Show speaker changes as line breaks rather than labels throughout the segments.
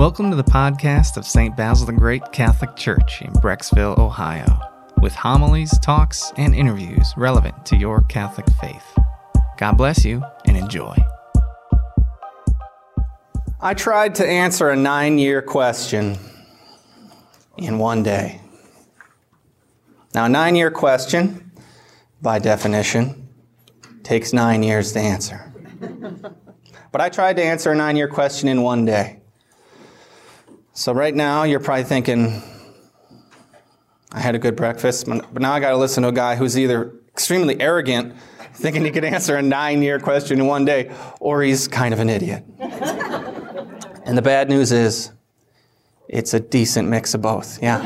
Welcome to the podcast of St. Basil the Great Catholic Church in Brecksville, Ohio, with homilies, talks, and interviews relevant to your Catholic faith. God bless you and enjoy.
I tried to answer a nine year question in one day. Now, a nine year question, by definition, takes nine years to answer. but I tried to answer a nine year question in one day. So, right now, you're probably thinking, I had a good breakfast, but now I got to listen to a guy who's either extremely arrogant, thinking he could answer a nine year question in one day, or he's kind of an idiot. and the bad news is, it's a decent mix of both. Yeah.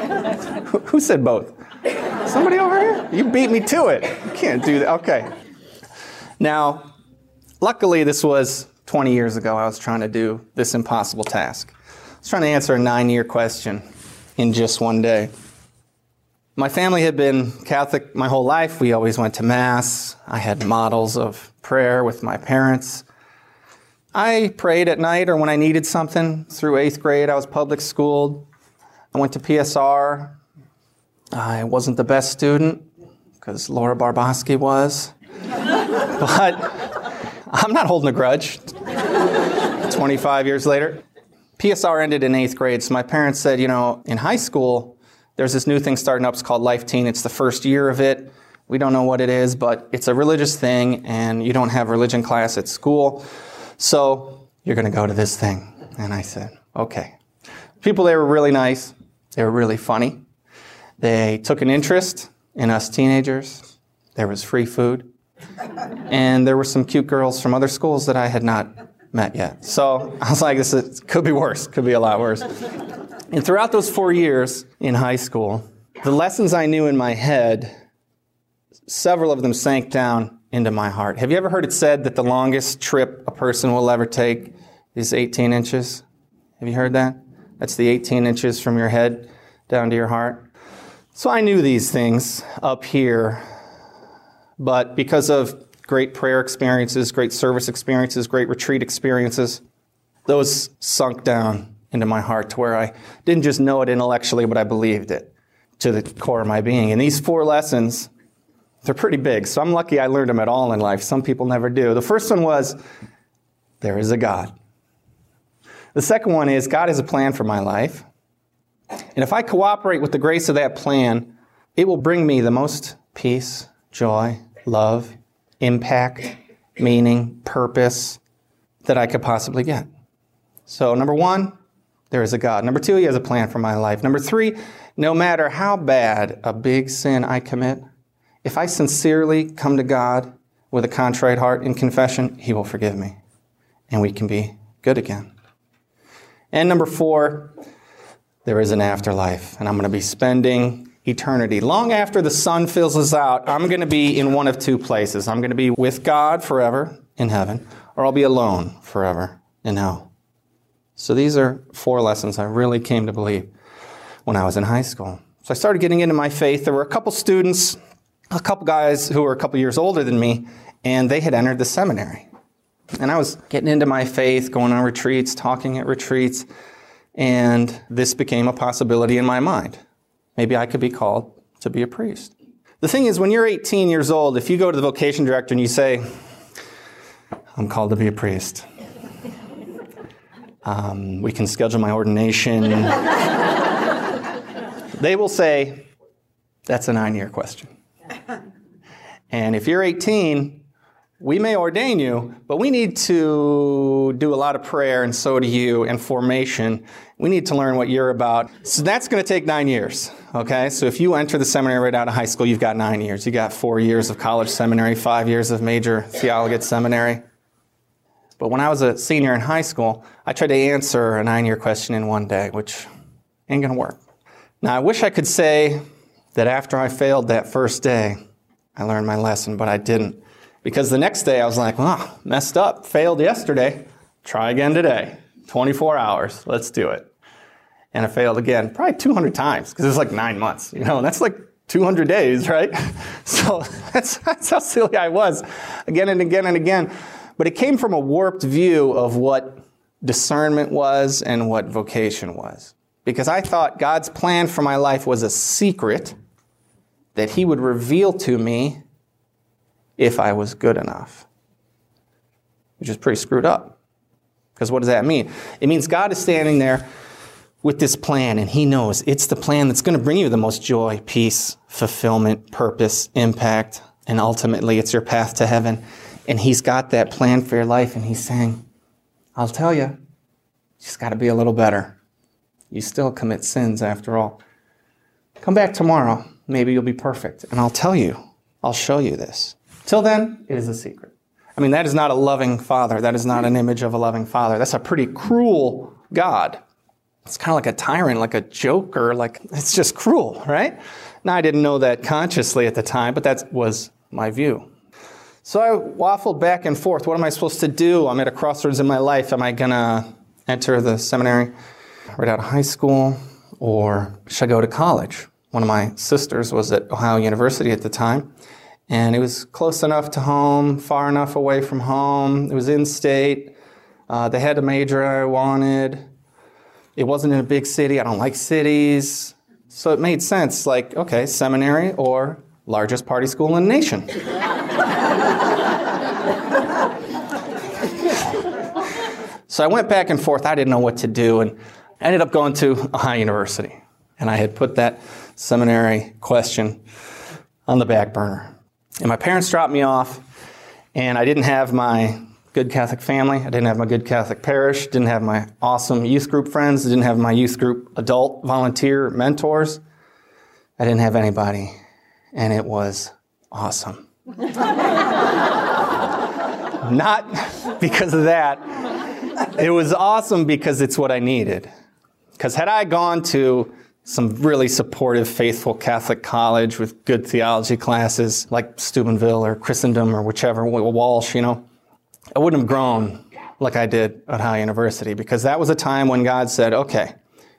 who, who said both? Somebody over here? You beat me to it. You can't do that. Okay. Now, luckily, this was 20 years ago. I was trying to do this impossible task was trying to answer a nine year question in just one day. My family had been Catholic my whole life. We always went to Mass. I had models of prayer with my parents. I prayed at night or when I needed something. Through eighth grade, I was public schooled. I went to PSR. I wasn't the best student because Laura Barboski was. but I'm not holding a grudge 25 years later. PSR ended in eighth grade, so my parents said, you know, in high school, there's this new thing starting up. It's called Life Teen. It's the first year of it. We don't know what it is, but it's a religious thing, and you don't have religion class at school. So you're going to go to this thing. And I said, okay. People there were really nice. They were really funny. They took an interest in us teenagers. There was free food. And there were some cute girls from other schools that I had not met yet. So I was like, this is, could be worse, could be a lot worse. And throughout those four years in high school, the lessons I knew in my head, several of them sank down into my heart. Have you ever heard it said that the longest trip a person will ever take is 18 inches? Have you heard that? That's the 18 inches from your head down to your heart. So I knew these things up here, but because of great prayer experiences, great service experiences, great retreat experiences, those sunk down into my heart to where I didn't just know it intellectually, but I believed it to the core of my being. And these four lessons, they're pretty big. So I'm lucky I learned them at all in life. Some people never do. The first one was there is a God. The second one is God has a plan for my life. And if I cooperate with the grace of that plan, it will bring me the most peace, joy, love, impact, meaning, purpose that I could possibly get. So, number one, there is a God. Number two, He has a plan for my life. Number three, no matter how bad a big sin I commit, if I sincerely come to God with a contrite heart in confession, He will forgive me and we can be good again. And number four, there is an afterlife, and I'm going to be spending eternity. Long after the sun fills us out, I'm going to be in one of two places. I'm going to be with God forever in heaven, or I'll be alone forever in hell. So these are four lessons I really came to believe when I was in high school. So I started getting into my faith. There were a couple students, a couple guys who were a couple years older than me, and they had entered the seminary. And I was getting into my faith, going on retreats, talking at retreats, and this became a possibility in my mind. Maybe I could be called to be a priest. The thing is, when you're 18 years old, if you go to the vocation director and you say, I'm called to be a priest, um, we can schedule my ordination, they will say, That's a nine year question. And if you're 18, we may ordain you, but we need to do a lot of prayer, and so do you, and formation. We need to learn what you're about. So that's going to take nine years, okay? So if you enter the seminary right out of high school, you've got nine years. You got four years of college seminary, five years of major theological seminary. But when I was a senior in high school, I tried to answer a nine year question in one day, which ain't to work. Now, I wish I could say that after I failed that first day, I learned my lesson, but I didn't. Because the next day I was like, oh, messed up, failed yesterday, try again today. 24 hours, let's do it. And I failed again, probably 200 times, because it was like nine months, you know, that's like 200 days, right? So that's, that's how silly I was again and again and again. But it came from a warped view of what discernment was and what vocation was. Because I thought God's plan for my life was a secret that He would reveal to me if I was good enough, which is pretty screwed up. Because what does that mean? It means God is standing there with this plan, and He knows it's the plan that's going to bring you the most joy, peace, fulfillment, purpose, impact, and ultimately it's your path to heaven. And He's got that plan for your life, and He's saying, I'll tell you, you just got to be a little better. You still commit sins after all. Come back tomorrow. Maybe you'll be perfect. And I'll tell you, I'll show you this. Till then, it is a secret. I mean, that is not a loving father. That is not an image of a loving father. That's a pretty cruel God. It's kind of like a tyrant, like a joker, like it's just cruel, right? Now, I didn't know that consciously at the time, but that was my view. So I waffled back and forth. What am I supposed to do? I'm at a crossroads in my life. Am I going to enter the seminary right out of high school, or should I go to college? One of my sisters was at Ohio University at the time, and it was close enough to home, far enough away from home. It was in state. Uh, they had a major I wanted. It wasn't in a big city. I don't like cities. So it made sense like, okay, seminary or largest party school in the nation. so I went back and forth. I didn't know what to do and ended up going to Ohio University. And I had put that seminary question on the back burner. And my parents dropped me off, and I didn't have my good Catholic family. I didn't have my good Catholic parish. Didn't have my awesome youth group friends. Didn't have my youth group adult volunteer mentors. I didn't have anybody. And it was awesome. Not because of that. It was awesome because it's what I needed. Because had I gone to some really supportive, faithful Catholic college with good theology classes like Steubenville or Christendom or whichever, Walsh, you know, I wouldn't have grown like I did at Ohio University because that was a time when God said, okay,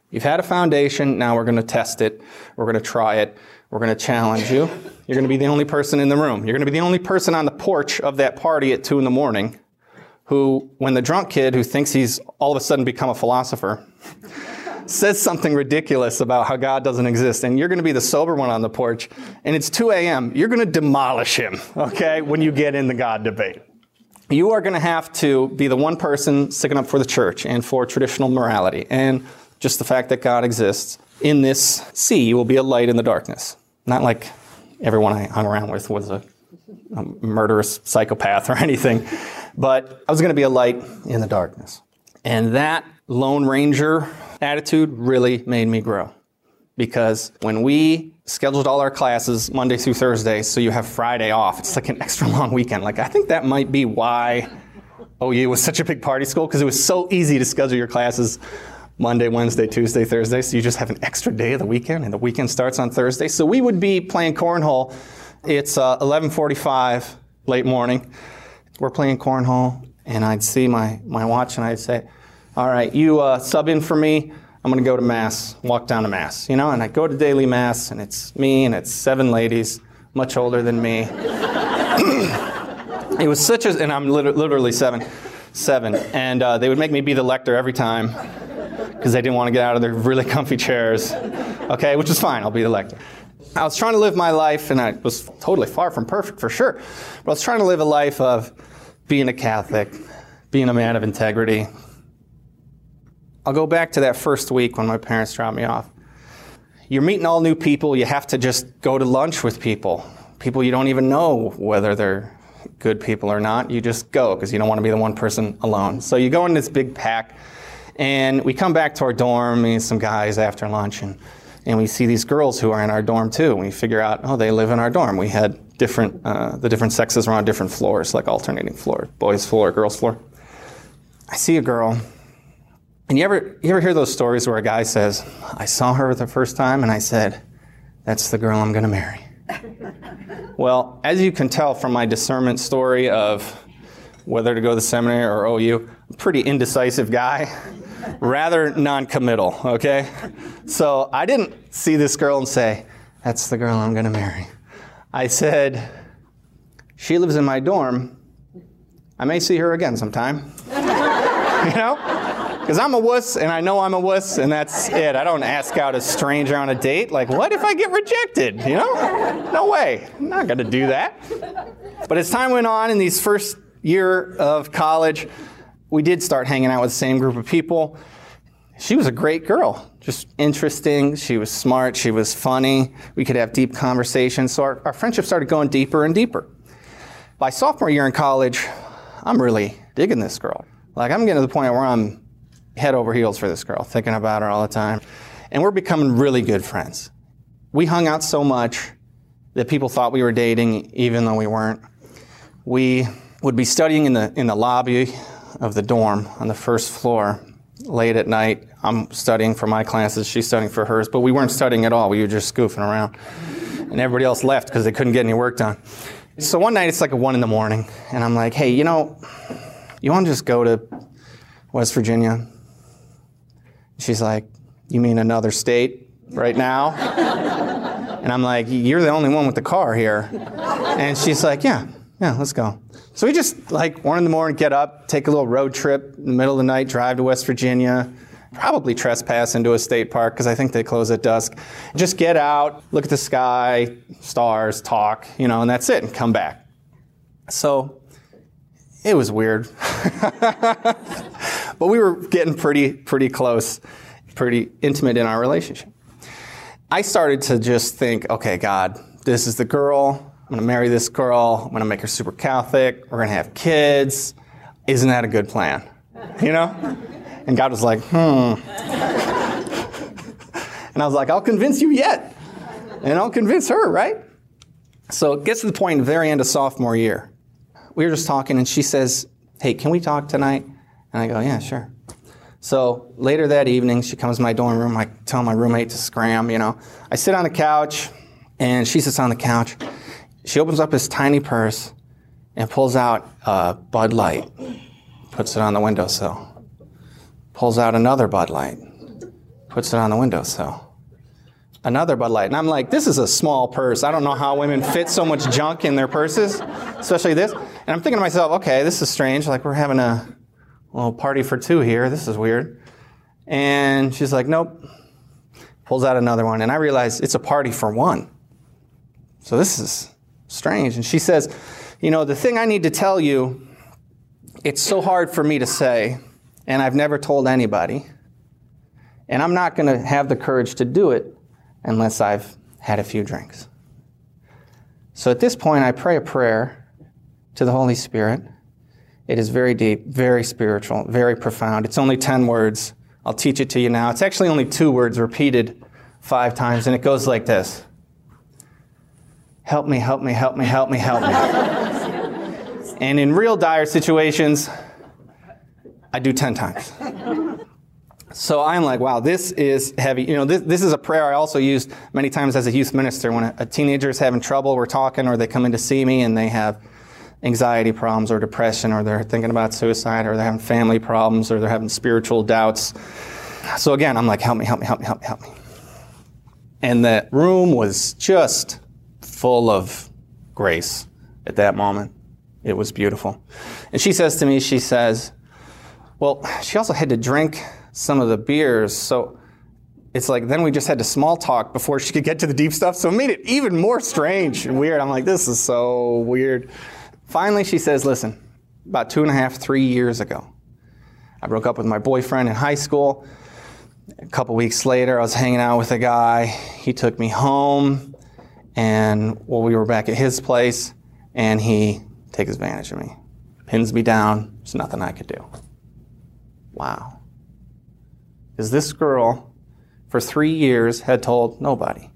you've had a foundation, now we're going to test it, we're going to try it, we're going to challenge you. You're going to be the only person in the room. You're going to be the only person on the porch of that party at 2 in the morning who, when the drunk kid who thinks he's all of a sudden become a philosopher, says something ridiculous about how God doesn't exist, and you're going to be the sober one on the porch, and it's 2 a.m., you're going to demolish him, okay, when you get in the God debate. You are going to have to be the one person sticking up for the church and for traditional morality and just the fact that God exists. In this sea, you will be a light in the darkness. Not like everyone I hung around with was a, a murderous psychopath or anything, but I was going to be a light in the darkness. And that Lone Ranger attitude really made me grow. Because when we scheduled all our classes Monday through Thursday, so you have Friday off, it's like an extra long weekend. Like, I think that might be why OU was such a big party school, because it was so easy to schedule your classes Monday, Wednesday, Tuesday, Thursday. So you just have an extra day of the weekend, and the weekend starts on Thursday. So we would be playing cornhole. It's uh, 11:45, late morning. We're playing cornhole, and I'd see my, my watch, and I'd say, all right, you uh, sub in for me. I'm going to go to Mass, walk down to Mass, you know? And I go to daily Mass, and it's me, and it's seven ladies, much older than me. it was such a, and I'm literally seven, seven. And uh, they would make me be the lector every time because they didn't want to get out of their really comfy chairs, okay? Which is fine, I'll be the lector. I was trying to live my life, and I was totally far from perfect for sure, but I was trying to live a life of being a Catholic, being a man of integrity, I'll go back to that first week when my parents dropped me off. You're meeting all new people. You have to just go to lunch with people, people you don't even know whether they're good people or not. You just go because you don't want to be the one person alone. So you go in this big pack, and we come back to our dorm, me and some guys after lunch, and, and we see these girls who are in our dorm too. We figure out, oh, they live in our dorm. We had different, uh, the different sexes were on different floors, like alternating floor, boys' floor, girls' floor. I see a girl and you ever, you ever hear those stories where a guy says, I saw her the first time and I said, that's the girl I'm going to marry? well, as you can tell from my discernment story of whether to go to the seminary or OU, I'm a pretty indecisive guy, rather non committal, okay? So I didn't see this girl and say, that's the girl I'm going to marry. I said, she lives in my dorm. I may see her again sometime. you know? Because I'm a wuss and I know I'm a wuss and that's it. I don't ask out a stranger on a date. Like, what if I get rejected? You know? No way. I'm not going to do that. But as time went on in these first year of college, we did start hanging out with the same group of people. She was a great girl, just interesting. She was smart. She was funny. We could have deep conversations. So our, our friendship started going deeper and deeper. By sophomore year in college, I'm really digging this girl. Like, I'm getting to the point where I'm head over heels for this girl, thinking about her all the time. And we're becoming really good friends. We hung out so much that people thought we were dating, even though we weren't. We would be studying in the, in the lobby of the dorm on the first floor late at night. I'm studying for my classes, she's studying for hers, but we weren't studying at all. We were just goofing around. And everybody else left because they couldn't get any work done. So one night it's like a one in the morning, and I'm like, hey, you know, you want to just go to West Virginia? She's like, You mean another state right now? and I'm like, You're the only one with the car here. And she's like, Yeah, yeah, let's go. So we just like one in the morning, get up, take a little road trip in the middle of the night, drive to West Virginia, probably trespass into a state park because I think they close at dusk. Just get out, look at the sky, stars, talk, you know, and that's it, and come back. So it was weird. but we were getting pretty, pretty close, pretty intimate in our relationship. I started to just think, okay, God, this is the girl. I'm going to marry this girl. I'm going to make her super Catholic. We're going to have kids. Isn't that a good plan? You know? And God was like, hmm. and I was like, I'll convince you yet. And I'll convince her, right? So it gets to the point the very end of sophomore year. We were just talking, and she says, Hey, can we talk tonight? And I go, Yeah, sure. So later that evening, she comes to my dorm room. I tell my roommate to scram, you know. I sit on the couch, and she sits on the couch. She opens up this tiny purse and pulls out a Bud Light, puts it on the windowsill. Pulls out another Bud Light, puts it on the windowsill. Another Bud Light. And I'm like, this is a small purse. I don't know how women fit so much junk in their purses, especially this. And I'm thinking to myself, okay, this is strange. Like, we're having a little party for two here. This is weird. And she's like, nope. Pulls out another one. And I realize it's a party for one. So this is strange. And she says, you know, the thing I need to tell you, it's so hard for me to say, and I've never told anybody. And I'm not going to have the courage to do it unless I've had a few drinks. So at this point, I pray a prayer to the Holy Spirit. It is very deep, very spiritual, very profound. It's only 10 words. I'll teach it to you now. It's actually only two words repeated five times, and it goes like this Help me, help me, help me, help me, help me. and in real dire situations, I do 10 times. So I'm like, wow, this is heavy. You know, this, this is a prayer I also used many times as a youth minister. When a, a teenager is having trouble, we're talking, or they come in to see me and they have anxiety problems or depression, or they're thinking about suicide, or they're having family problems, or they're having spiritual doubts. So again, I'm like, help me, help me, help me, help me, help me. And the room was just full of grace at that moment. It was beautiful. And she says to me, she says, well, she also had to drink some of the beers, so it's like then we just had to small talk before she could get to the deep stuff, so it made it even more strange and weird. I'm like, this is so weird. Finally, she says, listen, about two and a half, three years ago, I broke up with my boyfriend in high school. A couple weeks later, I was hanging out with a guy. He took me home, and well, we were back at his place, and he takes advantage of me, pins me down. There's nothing I could do. Wow. Is this girl, for three years, had told nobody.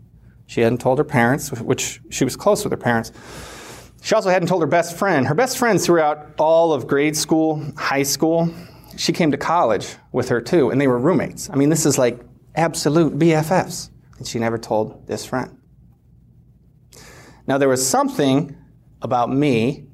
She hadn't told her parents, which she was close with her parents. She also hadn't told her best friend. Her best friends throughout all of grade school, high school, she came to college with her too, and they were roommates. I mean, this is like absolute BFFs. And she never told this friend. Now, there was something about me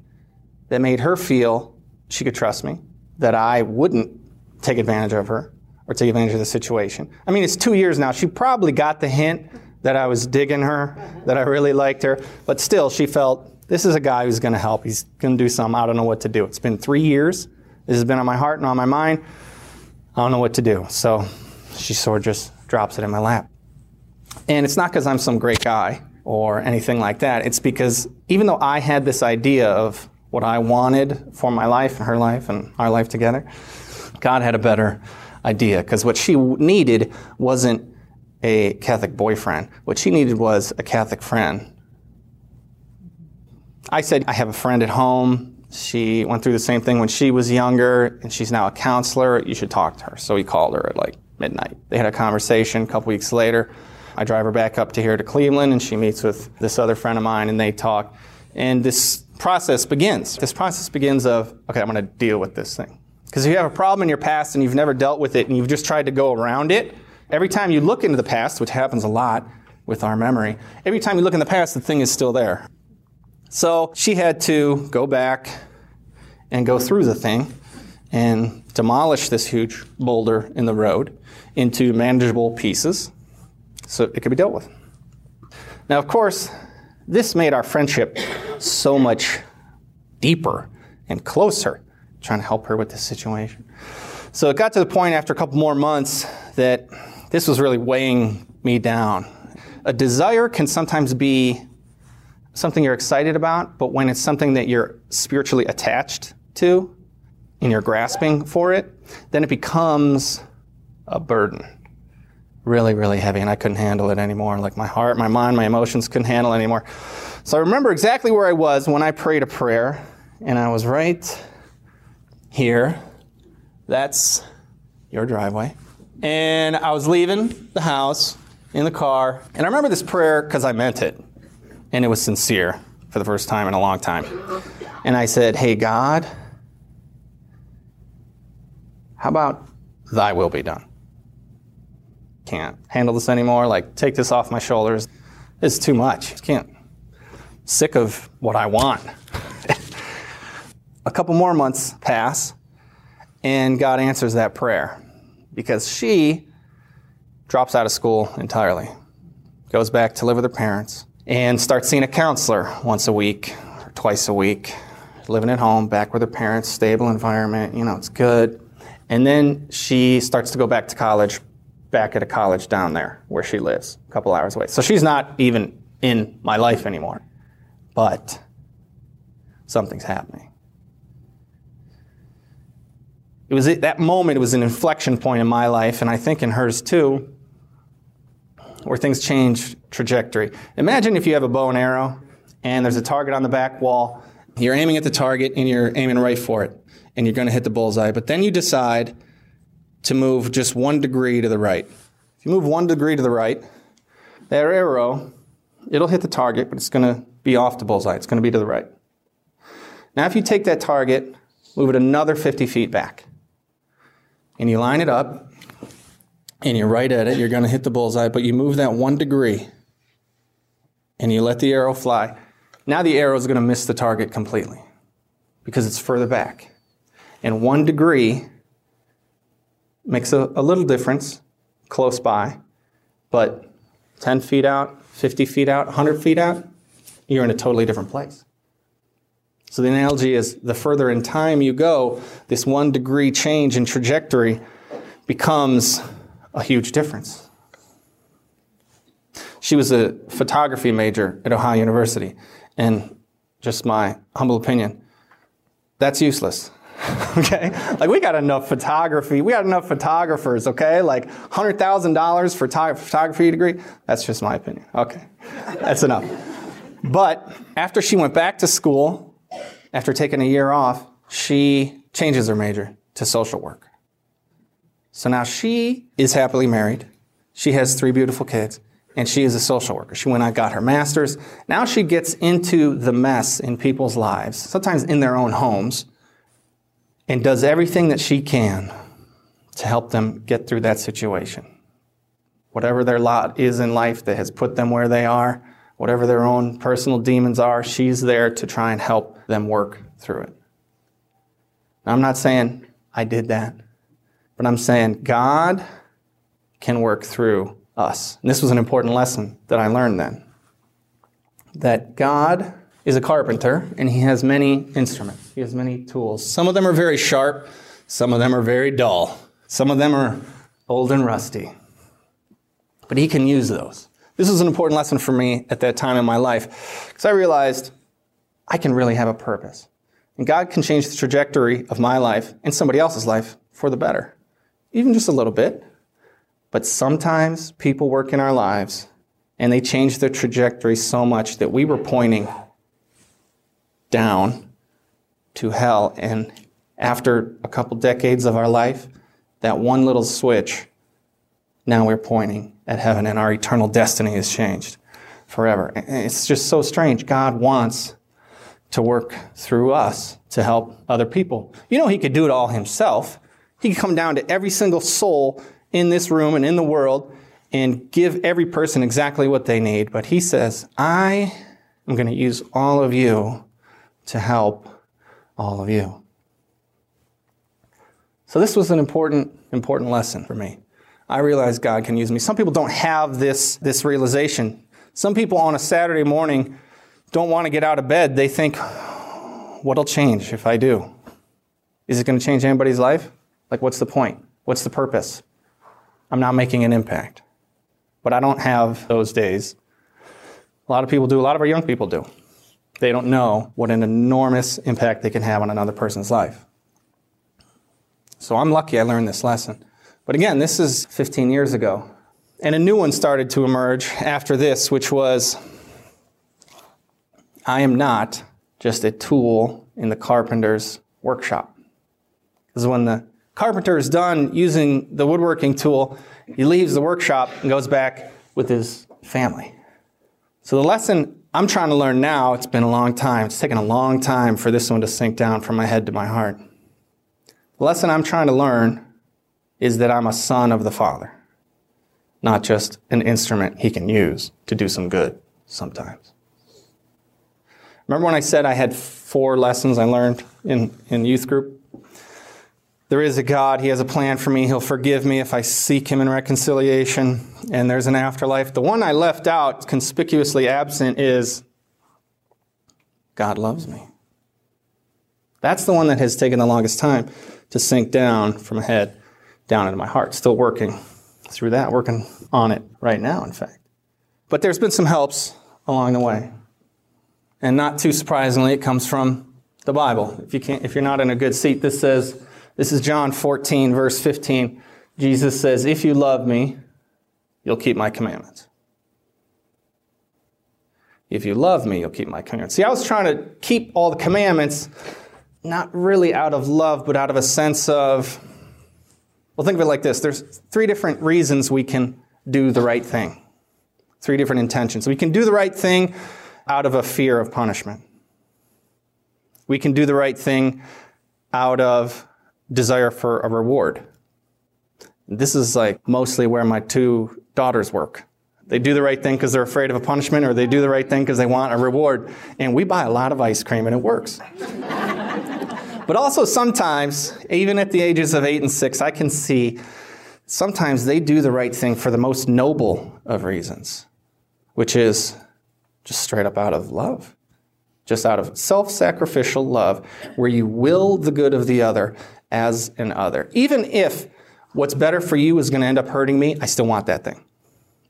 that made her feel she could trust me, that I wouldn't take advantage of her or take advantage of the situation. I mean, it's two years now. She probably got the hint that I was digging her, that I really liked her, but still, she felt this is a guy who's going to help. He's going to do something. I don't know what to do. It's been three years. This has been on my heart and on my mind. I don't know what to do. So she sort of just drops it in my lap. And it's not because I'm some great guy or anything like that. It's because even though I had this idea of what I wanted for my life and her life and our life together, God had a better idea. Because what she needed wasn't a Catholic boyfriend. What she needed was a Catholic friend. I said, I have a friend at home. She went through the same thing when she was younger, and she's now a counselor. You should talk to her. So he called her at like midnight. They had a conversation a couple weeks later. I drive her back up to here to Cleveland, and she meets with this other friend of mine, and they talk. And this process begins. This process begins of, okay, I'm going to deal with this thing. Because if you have a problem in your past and you've never dealt with it and you've just tried to go around it, every time you look into the past, which happens a lot with our memory, every time you look in the past, the thing is still there. So she had to go back and go through the thing and demolish this huge boulder in the road into manageable pieces so it could be dealt with. Now, of course, this made our friendship so much deeper and closer, trying to help her with this situation. So it got to the point after a couple more months that this was really weighing me down. A desire can sometimes be something you're excited about, but when it's something that you're spiritually attached to and you're grasping for it, then it becomes a burden really, really heavy, and I couldn't handle it anymore. Like my heart, my mind, my emotions couldn't handle it anymore. So I remember exactly where I was when I prayed a prayer, and I was right here. That's your driveway. And I was leaving the house in the car, and I remember this prayer because I meant it, and it was sincere for the first time in a long time. And I said, Hey, God, how about thy will be done? can't handle this anymore. Like, take this off my shoulders. It's too much. Can't. Sick of what I want. a couple more months pass, and God answers that prayer because she drops out of school entirely, goes back to live with her parents, and starts seeing a counselor once a week or twice a week, living at home, back with her parents, stable environment, you know, it's good. And then she starts to go back to college, back at a college down there where she lives, a couple hours away. So she's not even in my life anymore. But something's happening. It was at that moment, it was an inflection point in my life, and I think in hers too, where things change trajectory. Imagine if you have a bow and arrow and there's a target on the back wall. You're aiming at the target and you're aiming right for it, and you're going to hit the bullseye. But then you decide to move just one degree to the right. If you move one degree to the right, that arrow, it'll hit the target, but it's going to be off the bullseye. It's going to be to the right. Now, if you take that target, move it another 50 feet back, and you line it up, and you're right at it, you're going to hit the bullseye, but you move that one degree, and you let the arrow fly. Now the arrow is going to miss the target completely because it's further back. And one degree makes a, a little difference close by, but 10 feet out, 50 feet out, 100 feet out, you're in a totally different place. So the analogy is the further in time you go, this one degree change in trajectory becomes a huge difference. She was a photography major at Ohio University, and just my humble opinion, that's useless. okay? Like we got enough photography. We got enough photographers, okay? Like $100,000 for photography degree. That's just my opinion. Okay. That's enough. But after she went back to school, after taking a year off, she changes her major to social work. So now she is happily married. She has three beautiful kids, and she is a social worker. She went out, got her master's. Now she gets into the mess in people's lives, sometimes in their own homes, and does everything that she can to help them get through that situation. Whatever their lot is in life that has put them where they are, whatever their own personal demons are, she's there to try and help them work through it. Now, I'm not saying I did that, but I'm saying God can work through us. And this was an important lesson that I learned then. That God is a carpenter and he has many instruments. He has many tools. Some of them are very sharp, some of them are very dull. Some of them are old and rusty, but He can use those. This was an important lesson for me at that time in my life because I realized I can really have a purpose. And God can change the trajectory of my life and somebody else's life for the better, even just a little bit. But sometimes people work in our lives and they change their trajectory so much that we were pointing down to hell. And after a couple decades of our life, that one little switch, now we're pointing at heaven and our eternal destiny has changed forever. It's just so strange. God wants to work through us to help other people. You know, He could do it all Himself. He could come down to every single soul in this room and in the world and give every person exactly what they need. But He says, I am going to use all of you to help all of you. So this was an important, important lesson for me. I realized God can use me. Some people don't have this, this realization. Some people on a Saturday morning don't want to get out of bed. They think, what'll change if I do? Is it going to change anybody's life? Like, what's the point? What's the purpose? I'm not making an impact. But I don't have those days. A lot of people do, a lot of our young people do. They don't know what an enormous impact they can have on another person's life. So I'm lucky I learned this lesson. But again, this is 15 years ago. And a new one started to emerge after this, which was I am not just a tool in the carpenter's workshop. Because when the carpenter is done using the woodworking tool, he leaves the workshop and goes back with his family. So the lesson I'm trying to learn now, it's been a long time. It's taken a long time for this one to sink down from my head to my heart. The lesson I'm trying to learn is that I'm a son of the Father, not just an instrument he can use to do some good sometimes. Remember when I said I had four lessons I learned in, in youth group? There is a God. He has a plan for me. He'll forgive me if I seek Him in reconciliation. And there's an afterlife. The one I left out, conspicuously absent, is God loves me. That's the one that has taken the longest time to sink down from head down into my heart. Still working through that, working on it right now, in fact. But there's been some helps along the way. And not too surprisingly, it comes from the Bible. If you can't, if you're not in a good seat, this says, this is John 14, verse 15. Jesus says, If you love me, you'll keep my commandments. If you love me, you'll keep my commandments. See, I was trying to keep all the commandments, not really out of love, but out of a sense of, well, think of it like this there's three different reasons we can do the right thing, three different intentions. We can do the right thing out of a fear of punishment. We can do the right thing out of desire for a reward. This is like mostly where my two daughters work. They do the right thing because they're afraid of a punishment, or they do the right thing because they want a reward. And we buy a lot of ice cream and it works. but also sometimes, even at the ages of eight and six, I can see sometimes they do the right thing for the most noble of reasons, which is just straight up out of love, just out of self sacrificial love, where you will the good of the other as an other. Even if what's better for you is going to end up hurting me, I still want that thing.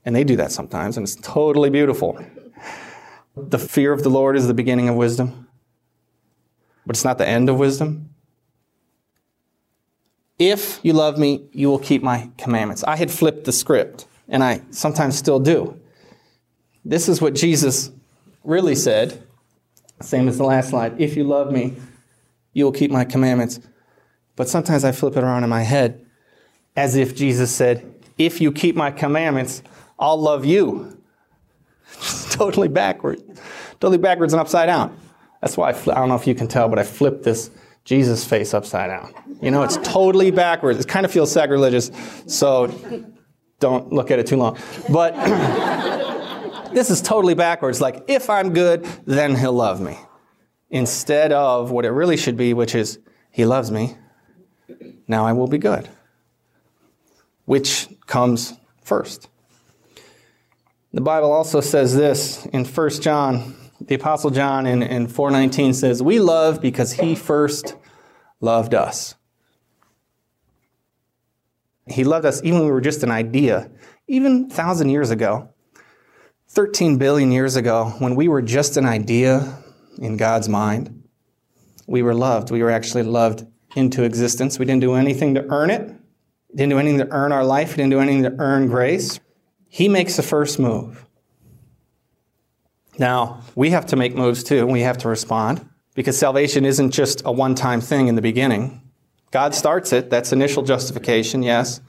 And they do that sometimes, and it's totally beautiful. The fear of the Lord is the beginning of wisdom, but it's not the end of wisdom. If you love me, you will keep my commandments. I had flipped the script, and I sometimes still do. This is what Jesus really said, same as the last slide. If you love me, you will keep my commandments. But sometimes I flip it around in my head as if Jesus said, If you keep my commandments, I'll love you. totally backwards. Totally backwards and upside down. That's why I, fl- I don't know if you can tell, but I flipped this Jesus face upside down. You know, it's totally backwards. It kind of feels sacrilegious, so don't look at it too long. But this is totally backwards. Like, if I'm good, then he'll love me. Instead of what it really should be, which is, he loves me, now I will be good. Which comes first. The Bible also says this in 1 John, the Apostle John in, in 419 says, We love because he first loved us. He loved us even when we were just an idea. Even 1,000 years ago, 13 billion years ago, when we were just an idea in God's mind, we were loved. We were actually loved into existence. We didn't do anything to earn it. We didn't do anything to earn our life. We didn't do anything to earn grace. He makes the first move. Now, we have to make moves too. We have to respond because salvation isn't just a one time thing in the beginning. God starts it. That's initial justification, yes.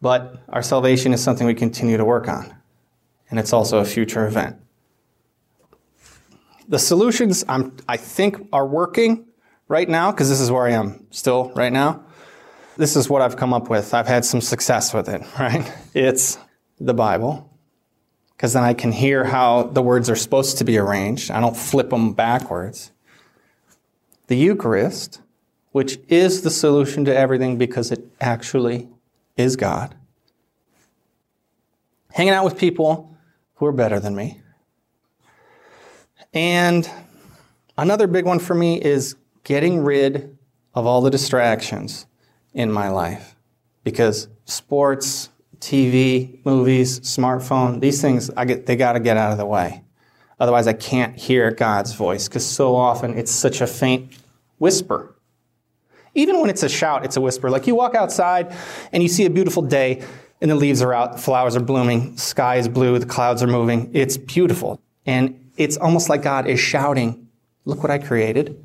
But our salvation is something we continue to work on. And it's also a future event. The solutions I'm, I think are working right now, because this is where I am still right now. This is what I've come up with. I've had some success with it, right? It's the Bible, because then I can hear how the words are supposed to be arranged. I don't flip them backwards. The Eucharist, which is the solution to everything because it actually is God. Hanging out with people who are better than me. And another big one for me is getting rid of all the distractions in my life because sports, TV, movies, smartphone, these things, I get, they got to get out of the way. Otherwise, I can't hear God's voice because so often it's such a faint whisper. Even when it's a shout, it's a whisper. Like you walk outside and you see a beautiful day and the leaves are out, the flowers are blooming, sky is blue, the clouds are moving. It's beautiful. And it's almost like God is shouting, Look what I created.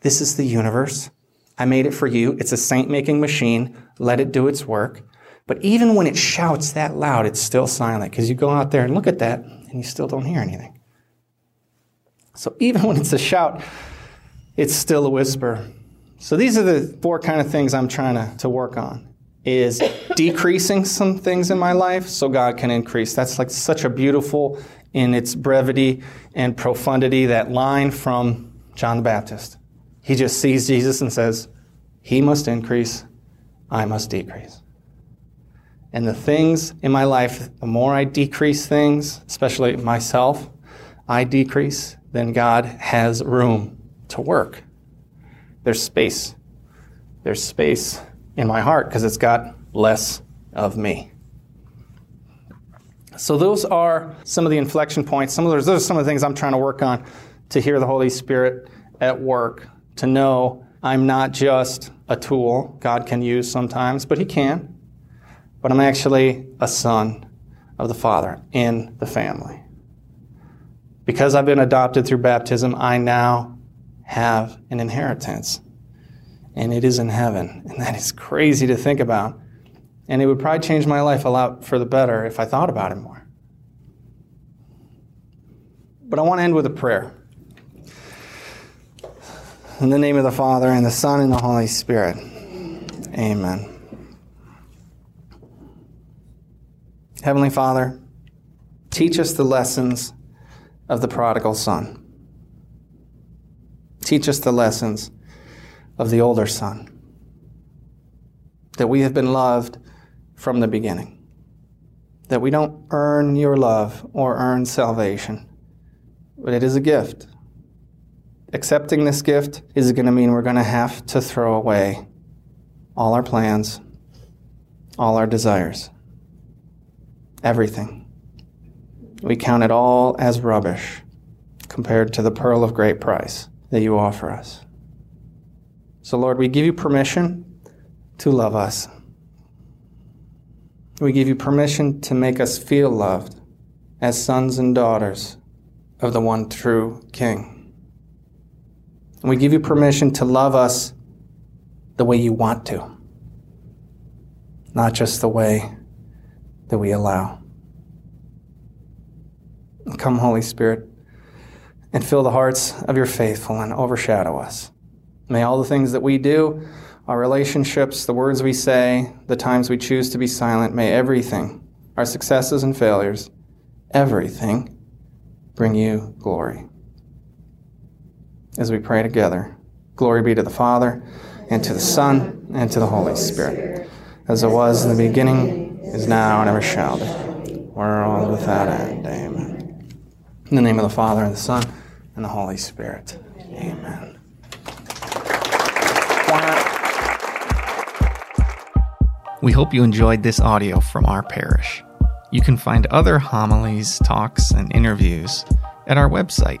This is the universe. I made it for you. It's a saint making machine. Let it do its work. But even when it shouts that loud, it's still silent because you go out there and look at that and you still don't hear anything. So even when it's a shout, it's still a whisper. So these are the four kind of things I'm trying to, to work on is decreasing some things in my life so God can increase. That's like such a beautiful in its brevity and profundity that line from John the Baptist. He just sees Jesus and says, He must increase, I must decrease. And the things in my life, the more I decrease things, especially myself, I decrease, then God has room to work. There's space. There's space in my heart because it's got less of me. So those are some of the inflection points. Some of those, those are some of the things I'm trying to work on to hear the Holy Spirit at work to know I'm not just a tool God can use sometimes, but He can. But I'm actually a son of the Father in the family. Because I've been adopted through baptism, I now have an inheritance. And it is in heaven. And that is crazy to think about. And it would probably change my life a lot for the better if I thought about it more. But I want to end with a prayer. In the name of the Father, and the Son, and the Holy Spirit. Amen. Heavenly Father, teach us the lessons of the prodigal son. Teach us the lessons of the older son. That we have been loved from the beginning. That we don't earn your love or earn salvation, but it is a gift accepting this gift is going to mean we're going to have to throw away all our plans, all our desires, everything. We count it all as rubbish compared to the pearl of great price that you offer us. So, Lord, we give you permission to love us. We give you permission to make us feel loved as sons and daughters of the one true King. And we give you permission to love us the way you want to, not just the way that we allow. Come, Holy Spirit, and fill the hearts of your faithful and overshadow us. May all the things that we do, our relationships, the words we say, the times we choose to be silent, may everything, our successes and failures, everything, bring you glory as we pray together. Glory be to the Father, and to the Son, and to the Holy Spirit, as it was in the beginning, is now, and ever shall be, world without end. Amen. In the name of the Father, and the Son, and the Holy Spirit. Amen.
We hope you enjoyed this audio from our parish. You can find other homilies, talks, and interviews at our website,